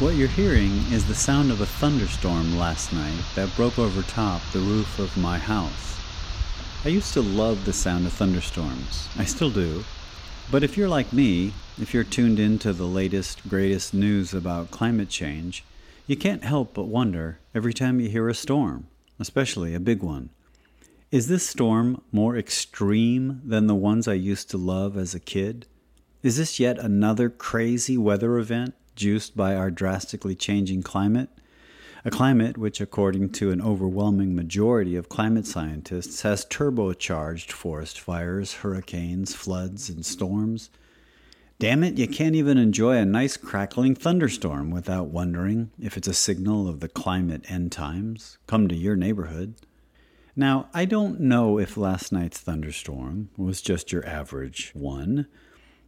What you're hearing is the sound of a thunderstorm last night that broke over top the roof of my house. I used to love the sound of thunderstorms. I still do. But if you're like me, if you're tuned into the latest, greatest news about climate change, you can't help but wonder every time you hear a storm, especially a big one. Is this storm more extreme than the ones I used to love as a kid? Is this yet another crazy weather event juiced by our drastically changing climate? A climate which, according to an overwhelming majority of climate scientists, has turbocharged forest fires, hurricanes, floods, and storms. Damn it, you can't even enjoy a nice crackling thunderstorm without wondering if it's a signal of the climate end times come to your neighborhood. Now, I don't know if last night's thunderstorm was just your average one,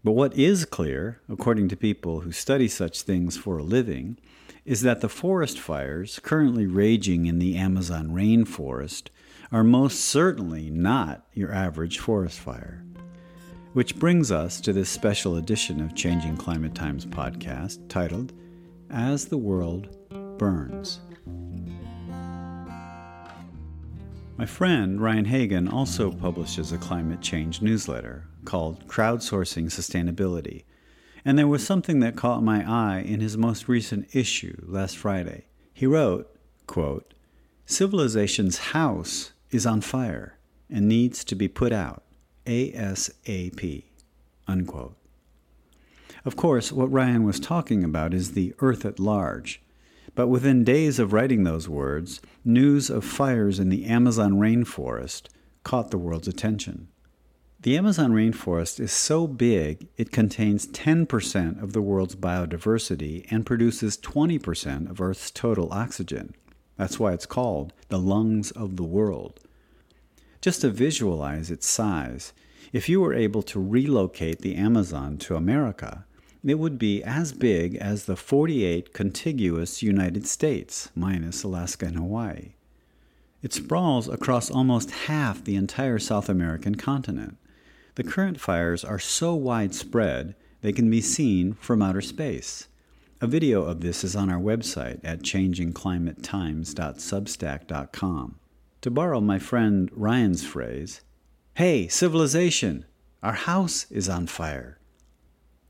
but what is clear, according to people who study such things for a living, is that the forest fires currently raging in the Amazon rainforest are most certainly not your average forest fire. Which brings us to this special edition of Changing Climate Times podcast titled As the World Burns. My friend Ryan Hagen also publishes a climate change newsletter called Crowdsourcing Sustainability and there was something that caught my eye in his most recent issue last Friday. He wrote, quote, Civilization's house is on fire and needs to be put out ASAP. Unquote. Of course, what Ryan was talking about is the earth at large. But within days of writing those words, news of fires in the Amazon rainforest caught the world's attention. The Amazon rainforest is so big it contains 10% of the world's biodiversity and produces 20% of Earth's total oxygen. That's why it's called the lungs of the world. Just to visualize its size, if you were able to relocate the Amazon to America, it would be as big as the 48 contiguous United States, minus Alaska and Hawaii. It sprawls across almost half the entire South American continent. The current fires are so widespread they can be seen from outer space. A video of this is on our website at changingclimatetimes.substack.com. To borrow my friend Ryan's phrase, Hey, civilization, our house is on fire.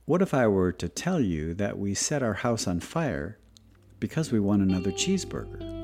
What if I were to tell you that we set our house on fire because we want another cheeseburger?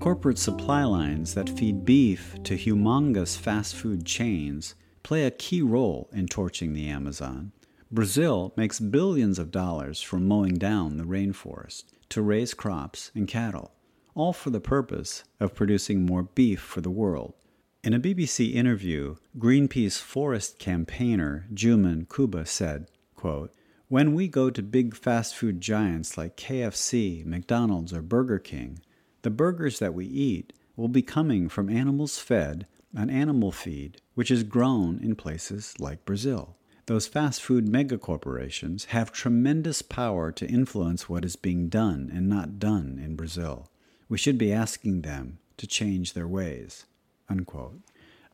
Corporate supply lines that feed beef to humongous fast food chains play a key role in torching the Amazon. Brazil makes billions of dollars from mowing down the rainforest to raise crops and cattle, all for the purpose of producing more beef for the world. In a BBC interview, Greenpeace forest campaigner Juman Kuba said, quote, When we go to big fast food giants like KFC, McDonald's, or Burger King, the burgers that we eat will be coming from animals fed on animal feed, which is grown in places like Brazil. Those fast food megacorporations have tremendous power to influence what is being done and not done in Brazil. We should be asking them to change their ways. Unquote.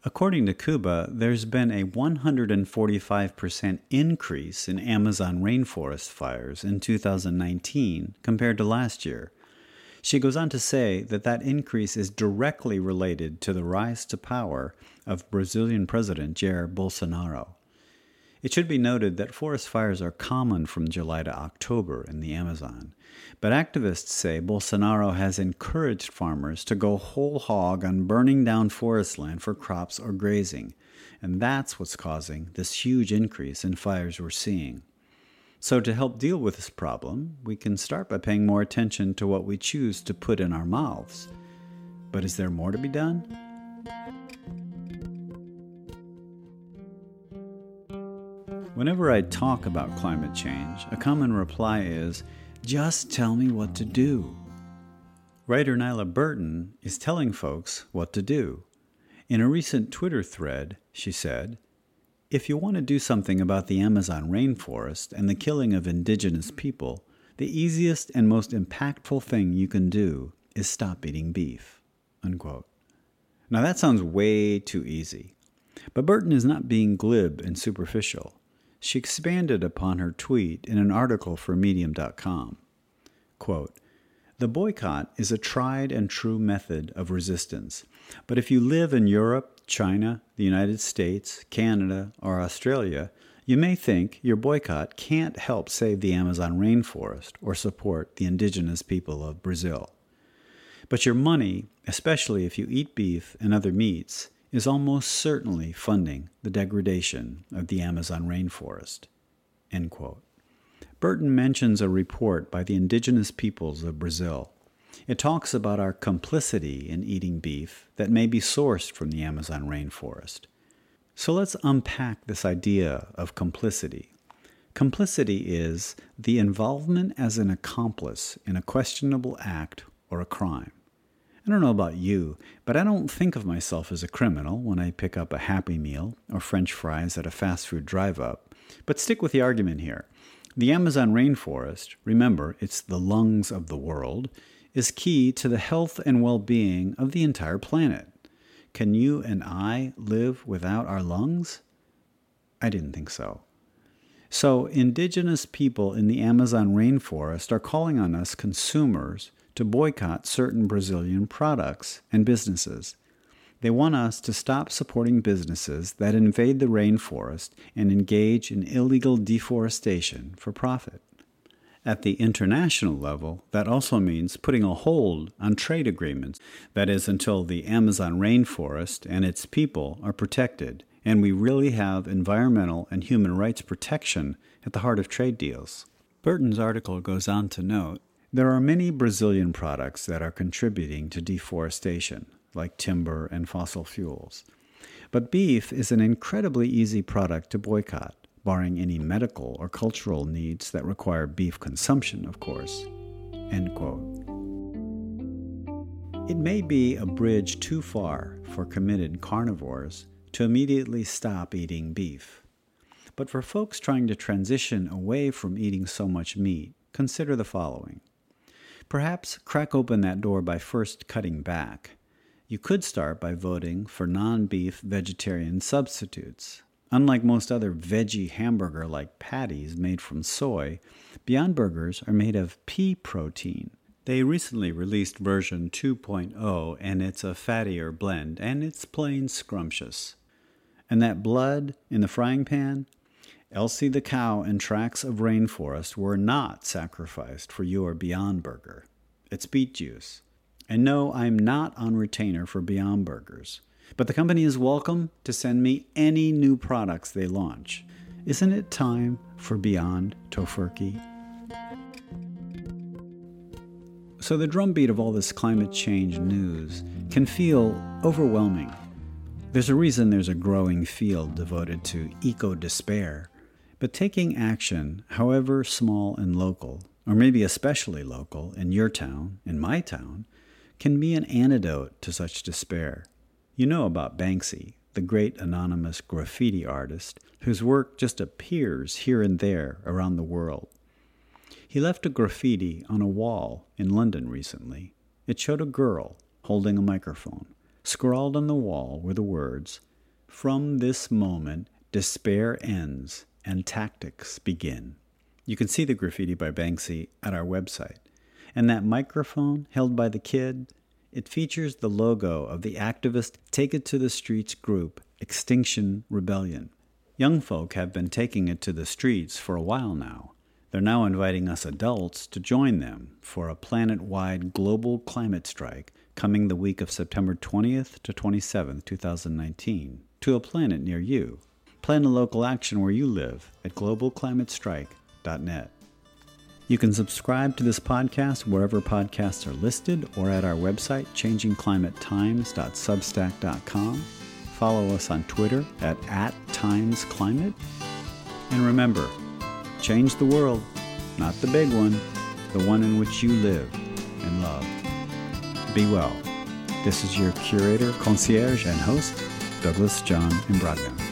According to Kuba, there's been a 145% increase in Amazon rainforest fires in 2019 compared to last year, she goes on to say that that increase is directly related to the rise to power of Brazilian President Jair Bolsonaro. It should be noted that forest fires are common from July to October in the Amazon, but activists say Bolsonaro has encouraged farmers to go whole hog on burning down forest land for crops or grazing, and that's what's causing this huge increase in fires we're seeing. So, to help deal with this problem, we can start by paying more attention to what we choose to put in our mouths. But is there more to be done? Whenever I talk about climate change, a common reply is just tell me what to do. Writer Nylah Burton is telling folks what to do. In a recent Twitter thread, she said, if you want to do something about the Amazon rainforest and the killing of indigenous people, the easiest and most impactful thing you can do is stop eating beef. Unquote. Now that sounds way too easy. But Burton is not being glib and superficial. she expanded upon her tweet in an article for Medium.com. Quote, the boycott is a tried and true method of resistance, but if you live in Europe, China, the United States, Canada, or Australia, you may think your boycott can't help save the Amazon rainforest or support the indigenous people of Brazil. But your money, especially if you eat beef and other meats, is almost certainly funding the degradation of the Amazon rainforest. Burton mentions a report by the indigenous peoples of Brazil. It talks about our complicity in eating beef that may be sourced from the Amazon rainforest. So let's unpack this idea of complicity. Complicity is the involvement as an accomplice in a questionable act or a crime. I don't know about you, but I don't think of myself as a criminal when I pick up a Happy Meal or French fries at a fast food drive up. But stick with the argument here. The Amazon rainforest, remember, it's the lungs of the world, is key to the health and well being of the entire planet. Can you and I live without our lungs? I didn't think so. So, indigenous people in the Amazon rainforest are calling on us consumers to boycott certain Brazilian products and businesses. They want us to stop supporting businesses that invade the rainforest and engage in illegal deforestation for profit. At the international level, that also means putting a hold on trade agreements, that is, until the Amazon rainforest and its people are protected, and we really have environmental and human rights protection at the heart of trade deals. Burton's article goes on to note there are many Brazilian products that are contributing to deforestation, like timber and fossil fuels. But beef is an incredibly easy product to boycott, barring any medical or cultural needs that require beef consumption, of course. End quote. It may be a bridge too far for committed carnivores to immediately stop eating beef. But for folks trying to transition away from eating so much meat, consider the following. Perhaps crack open that door by first cutting back. You could start by voting for non beef vegetarian substitutes. Unlike most other veggie hamburger like patties made from soy, Beyond Burgers are made of pea protein. They recently released version 2.0 and it's a fattier blend and it's plain scrumptious. And that blood in the frying pan? Elsie the cow and tracts of rainforest were not sacrificed for your Beyond Burger. It's beet juice. And no, I'm not on retainer for Beyond Burgers, but the company is welcome to send me any new products they launch. Isn't it time for Beyond Tofurky? So, the drumbeat of all this climate change news can feel overwhelming. There's a reason there's a growing field devoted to eco despair but taking action, however small and local, or maybe especially local, in your town, in my town, can be an antidote to such despair. You know about Banksy, the great anonymous graffiti artist whose work just appears here and there around the world. He left a graffiti on a wall in London recently. It showed a girl holding a microphone. Scrawled on the wall were the words, From this moment, despair ends and tactics begin. You can see the graffiti by Banksy at our website. And that microphone held by the kid, it features the logo of the activist Take It to the Streets group, Extinction Rebellion. Young folk have been taking it to the streets for a while now. They're now inviting us adults to join them for a planet wide global climate strike coming the week of September 20th to 27th, 2019, to a planet near you. Plan a local action where you live at globalclimatestrike.net. You can subscribe to this podcast wherever podcasts are listed or at our website, changingclimatetimes.substack.com. Follow us on Twitter at, at TimesClimate. And remember, change the world, not the big one, the one in which you live and love. Be well. This is your curator, concierge, and host, Douglas John Imbrogno.